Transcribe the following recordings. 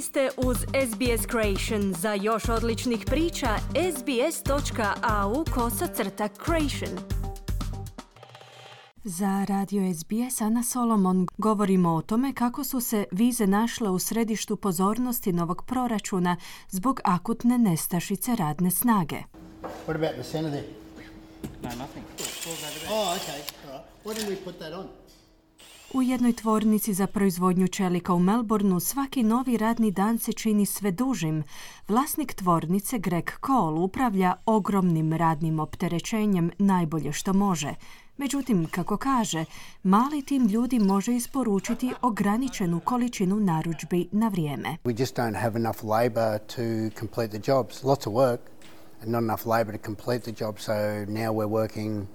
Vi ste uz SBS Creation. Za još odličnih priča, sbs.au kosacrta creation. Za radio SBS Ana Solomon govorimo o tome kako su se vize našle u središtu pozornosti novog proračuna zbog akutne nestašice radne snage. What about the there? No, nothing. Oh, okay. All right. Why didn't we put that on? U jednoj tvornici za proizvodnju čelika u Melbourneu svaki novi radni dan se čini sve dužim. Vlasnik tvornice Greg Cole upravlja ogromnim radnim opterećenjem najbolje što može. Međutim, kako kaže, mali tim ljudi može isporučiti ograničenu količinu narudžbi na vrijeme. We just don't have enough labour to complete the jobs. Lots of work and not enough labour to complete the job, so now we're working.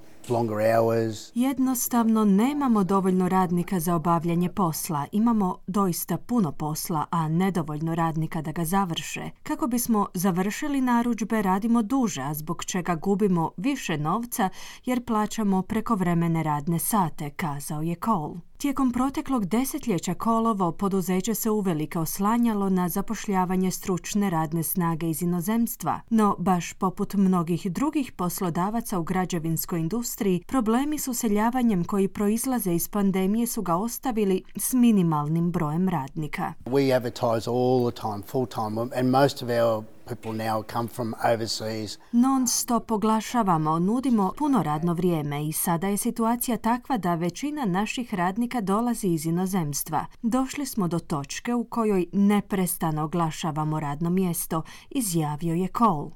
Jednostavno nemamo dovoljno radnika za obavljanje posla. Imamo doista puno posla, a nedovoljno radnika da ga završe. Kako bismo završili narudžbe, radimo duže, a zbog čega gubimo više novca jer plaćamo prekovremene radne sate, kazao je Cole. Tijekom proteklog desetljeća kolovo poduzeće se uvelike oslanjalo na zapošljavanje stručne radne snage iz inozemstva, no baš poput mnogih drugih poslodavaca u građevinskoj industriji, problemi s useljavanjem koji proizlaze iz pandemije su ga ostavili s minimalnim brojem radnika. We advertise all the time, full time, and most of our Non stop oglašavamo, nudimo puno radno vrijeme i sada je situacija takva da većina naših radnika dolazi iz inozemstva. Došli smo do točke u kojoj neprestano oglašavamo radno mjesto, izjavio je Cole.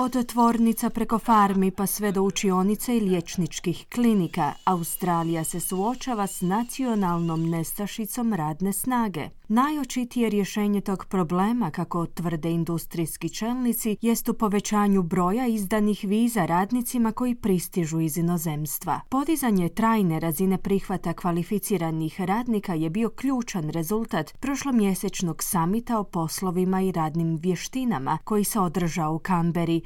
Od tvornica preko farmi pa sve do učionice i liječničkih klinika, Australija se suočava s nacionalnom nestašicom radne snage. Najočitije rješenje tog problema, kako tvrde industrijski čelnici, jest u povećanju broja izdanih viza radnicima koji pristižu iz inozemstva. Podizanje trajne razine prihvata kvalificiranih radnika je bio ključan rezultat prošlomjesečnog samita o poslovima i radnim vještinama koji se održao u Kamberi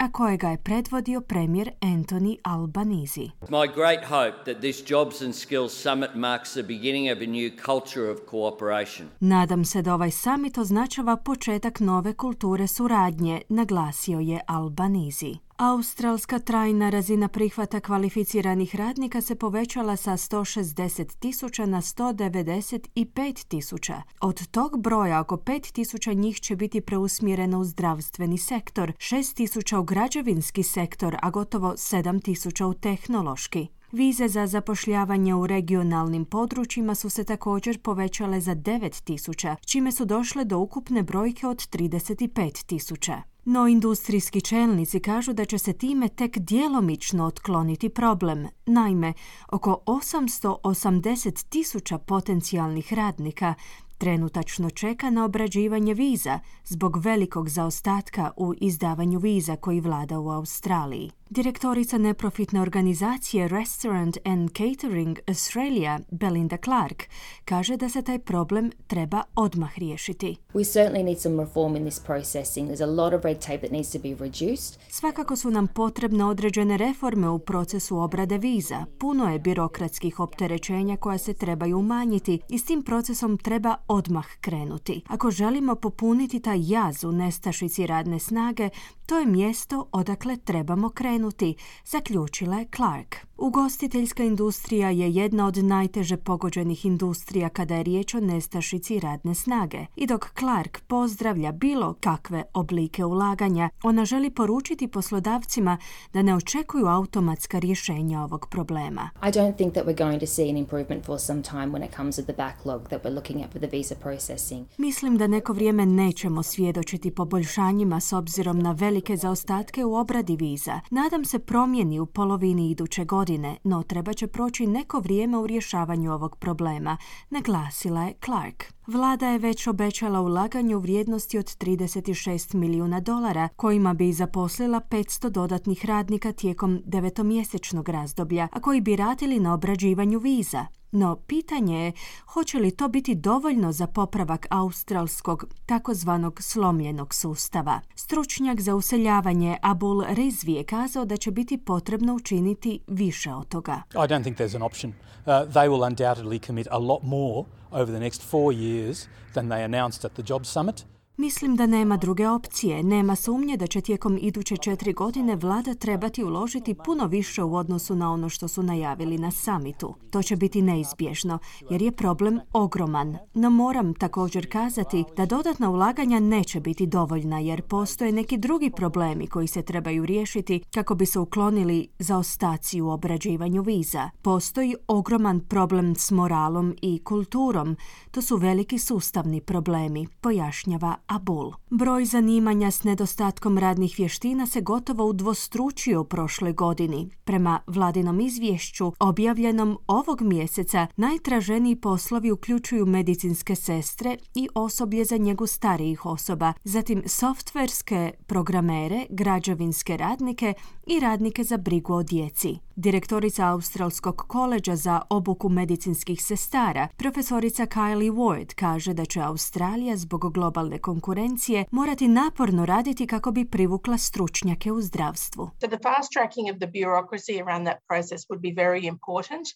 a kojega je predvodio premijer Anthony Albanese. My great hope that this Jobs and Skills Summit marks the beginning of a new culture of cooperation. Nadam se da ovaj summit označava početak nove kulture suradnje, naglasio je Albanese. Australska trajna razina prihvata kvalificiranih radnika se povećala sa 160 tisuća na 195 tisuća. Od tog broja oko 5 tisuća njih će biti preusmjereno u zdravstveni sektor, 6 tisuća u građevinski sektor, a gotovo 7 tisuća u tehnološki. Vize za zapošljavanje u regionalnim područjima su se također povećale za 9000, čime su došle do ukupne brojke od 35.000. No industrijski čelnici kažu da će se time tek djelomično otkloniti problem. Naime, oko 880 tisuća potencijalnih radnika trenutačno čeka na obrađivanje viza zbog velikog zaostatka u izdavanju viza koji vlada u Australiji. Direktorica neprofitne organizacije Restaurant and Catering Australia, Belinda Clark, kaže da se taj problem treba odmah riješiti. We certainly need some reform in this processing. There's a lot of red tape that needs to be reduced. Svakako su nam potrebne određene reforme u procesu obrade viza. Puno je birokratskih opterećenja koja se trebaju umanjiti i s tim procesom treba odmah krenuti. Ako želimo popuniti taj jaz u nestašici radne snage, to je mjesto odakle trebamo krenuti, zaključila je Clark. Ugostiteljska industrija je jedna od najteže pogođenih industrija kada je riječ o nestašici radne snage. I dok Clark pozdravlja bilo kakve oblike ulaganja, ona želi poručiti poslodavcima da ne očekuju automatska rješenja ovog problema. I don't think that we're going to see an improvement for some time when it comes to the backlog that we're looking at with the visa processing. Mislim da neko vrijeme nećemo svjedočiti poboljšanjima s obzirom na velike zaostatke u obradi viza. Nadam se promjeni u polovini iduće godine, no treba će proći neko vrijeme u rješavanju ovog problema, naglasila je Clark. Vlada je već obećala ulaganje u vrijednosti od 36 milijuna dolara, kojima bi zaposlila 500 dodatnih radnika tijekom devetomjesečnog razdoblja, a koji bi radili na obrađivanju viza. No pitanje je hoće li to biti dovoljno za popravak australskog takozvanog slomljenog sustava. Stručnjak za useljavanje Abul Rizvi je kazao da će biti potrebno učiniti više od toga. I don't think there's an option. Uh, they will undoubtedly commit a lot more over the next four years than they announced at the Job Summit. Mislim da nema druge opcije. Nema sumnje da će tijekom iduće četiri godine vlada trebati uložiti puno više u odnosu na ono što su najavili na samitu. To će biti neizbježno, jer je problem ogroman. No moram također kazati da dodatna ulaganja neće biti dovoljna, jer postoje neki drugi problemi koji se trebaju riješiti kako bi se uklonili zaostaci u obrađivanju viza. Postoji ogroman problem s moralom i kulturom. To su veliki sustavni problemi, pojašnjava Abul. Broj zanimanja s nedostatkom radnih vještina se gotovo udvostručio prošloj godini. Prema vladinom izvješću, objavljenom ovog mjeseca, najtraženiji poslovi uključuju medicinske sestre i osoblje za njegu starijih osoba, zatim softverske programere, građevinske radnike i radnike za brigu o djeci. Direktorica Australskog koleđa za obuku medicinskih sestara, profesorica Kylie Ward, kaže da će Australija zbog globalne konkurencije morati naporno raditi kako bi privukla stručnjake u zdravstvu.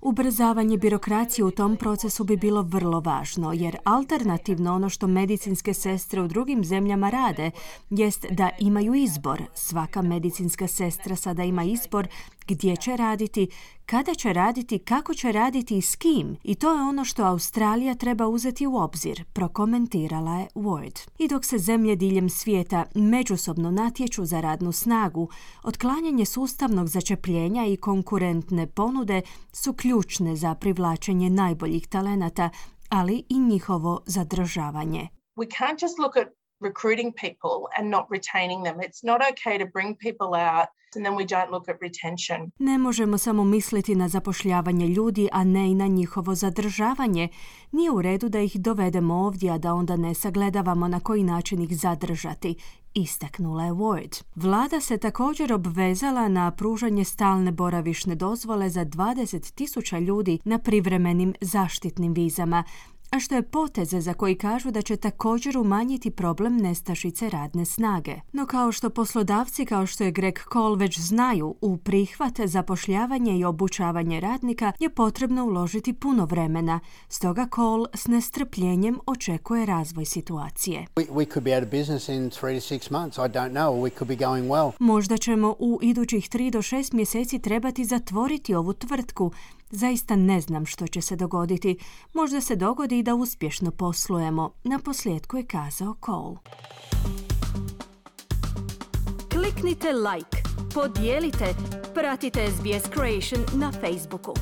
Ubrzavanje birokracije u tom procesu bi bilo vrlo važno, jer alternativno ono što medicinske sestre u drugim zemljama rade jest da imaju izbor. Svaka medicinska sestra sada ima izbor gdje će raditi, kada će raditi, kako će raditi i s kim. I to je ono što Australija treba uzeti u obzir, prokomentirala je Ward. I dok se zemlje diljem svijeta međusobno natječu za radnu snagu, otklanjanje sustavnog začepljenja i konkurentne ponude su ključne za privlačenje najboljih talenata, ali i njihovo zadržavanje. We can't just look at recruiting people and not retaining them. It's not okay to bring people out and then we don't look at retention. Ne možemo samo misliti na zapošljavanje ljudi, a ne i na njihovo zadržavanje. Nije u redu da ih dovedemo ovdje, a da onda ne sagledavamo na koji način ih zadržati istaknula je Ward. Vlada se također obvezala na pružanje stalne boravišne dozvole za 20.000 ljudi na privremenim zaštitnim vizama, a što je poteze za koji kažu da će također umanjiti problem nestašice radne snage. No kao što poslodavci kao što je Greg Cole već znaju, u prihvate, zapošljavanje i obučavanje radnika je potrebno uložiti puno vremena. Stoga Cole s nestrpljenjem očekuje razvoj situacije. Možda ćemo u idućih 3 do 6 mjeseci trebati zatvoriti ovu tvrtku, Zaista ne znam što će se dogoditi. Možda se dogodi da uspješno poslujemo. Na posljedku je kazao Cole. Kliknite like, podijelite, pratite SBS Creation na Facebooku.